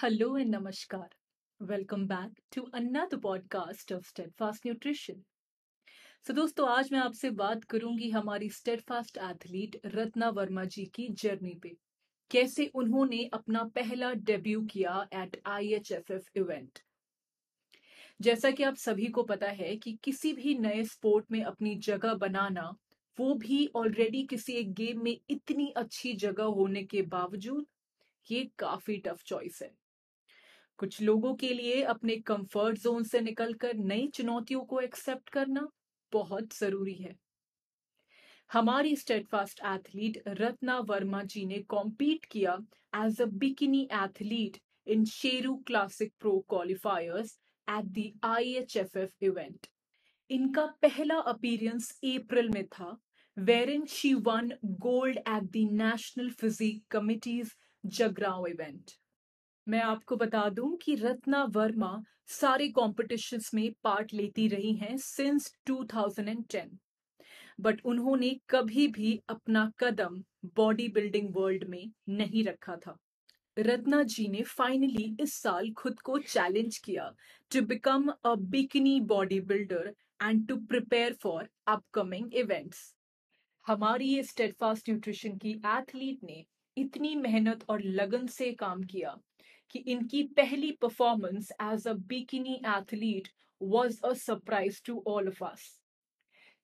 Hello and namaskar. Welcome back to another podcast of Steadfast Nutrition. So दोस्तों, आज मैं आपसे बात करूँगी हमारी स्टेडफास्ट एथलीट रत्ना वर्मा जी की जर्नी पे कैसे उन्होंने अपना पहला डेब्यू किया एट आईएचएफएफ इवेंट जैसा कि आप सभी को पता है कि किसी भी नए स्पोर्ट में अपनी जगह बनाना, वो भी ऑलरेडी किसी एक गेम में इतनी अच्छी जगह होने के बावजूद ये काफ़ी टफ चॉइस है कुछ लोगों के लिए अपने कंफर्ट जोन से निकलकर नई चुनौतियों को एक्सेप्ट करना बहुत ज़रूरी है। हमारी स्टेडफास्ट एथलीट रत्ना वर्मा जी ने कॉम्पीट किया as a bikini athlete in Sheru classic pro qualifiers at the IHFF event इनका पहला अपीरियंस अप्रैल में था where in she won gold at the national physique committees Jagraon event मैं आपको बता दूँ कि रत्ना वर्मा सारे कॉम्पिटिशन्स में पार्ट लेती रही हैं सिंस 2010 बट उन्होंने कभी भी अपना कदम बॉडी बिल्डिंग वर्ल्ड में नहीं रखा था। रत्ना जी ने फाइनली इस साल खुद को चैलेंज किया to become a bikini body builder and to prepare for upcoming events हमारी ये स्टेडफास्ट न्यूट्रिशन की एथलीट ने इतनी मेहनत और लगन से काम किया कि इनकी पहली performance as a bikini athlete was a surprise to all of us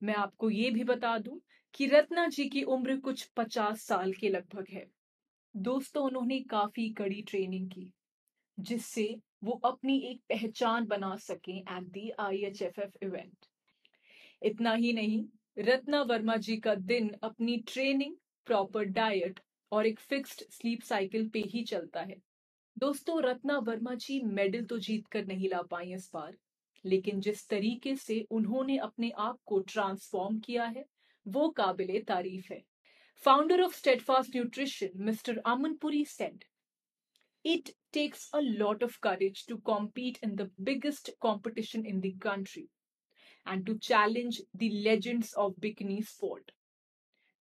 मैं आपको ये भी बता दूँ कि रत्ना जी की उम्र कुछ पचास साल के लगभग है। दोस्तों, उन्होंने काफ़ी कड़ी ट्रेनिंग की, जिससे वो अपनी एक पहचान बना सकें at the I H F F event इतना ही नहीं, रत्ना वर्मा जी का दिन अपनी ट्रेनिंग प्रॉपर डाइट और एक फिक्स्ड स्लीप साइकिल पे ही चलता है। दोस्तों, रत्ना वर्मा जी मेडल तो जीत कर नहीं ला पाई इस बार, लेकिन जिस तरीके से उन्होंने अपने आप को ट्रांसफॉर्म किया है, वो काबिल तारीफ़ है। Founder of steadfast nutrition mister Amanpuri said it takes a lot of courage to compete in the biggest competition in country and to challenge the bikini legends sport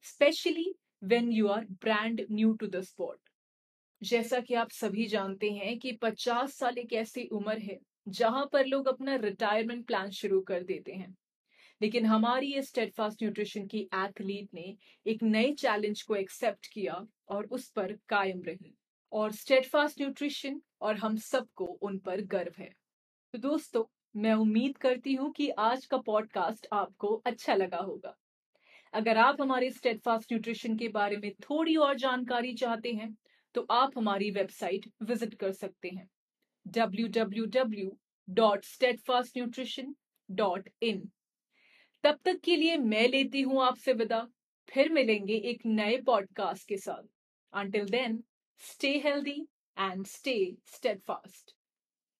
especially when you are brand new to the sport जैसा कि आप सभी जानते हैं कि 50 साल एक ऐसी उम्र है, जहाँ पर लोग अपना रिटायरमेंट प्लान शुरू कर देते हैं। लेकिन हमारी ये स्टेडफास्ट न्यूट्रिशन की एथलीट ने एक नए चैलेंज को एक्सेप्ट किया और उस पर कायम रही। और स्टेडफास्ट न्यूट्रिशन और हम सबको उन पर गर्व है। तो दोस्तों, मैं उम्मीद करती हूँ कि आज का पॉडकास्ट आपको अच्छा लगा होगा। अगर आप हमारे स्टेडफास्ट न्यूट्रिशन के बारे में थोड़ी और जानकारी चाहते हैं तो आप हमारी वेबसाइट विज़िट कर सकते हैं। www.steadfastnutrition.in तब तक के लिए मैं लेती हूँ आपसे विदा। फिर मिलेंगे एक नए पॉडकास्ट के साथ। Until then stay healthy and stay steadfast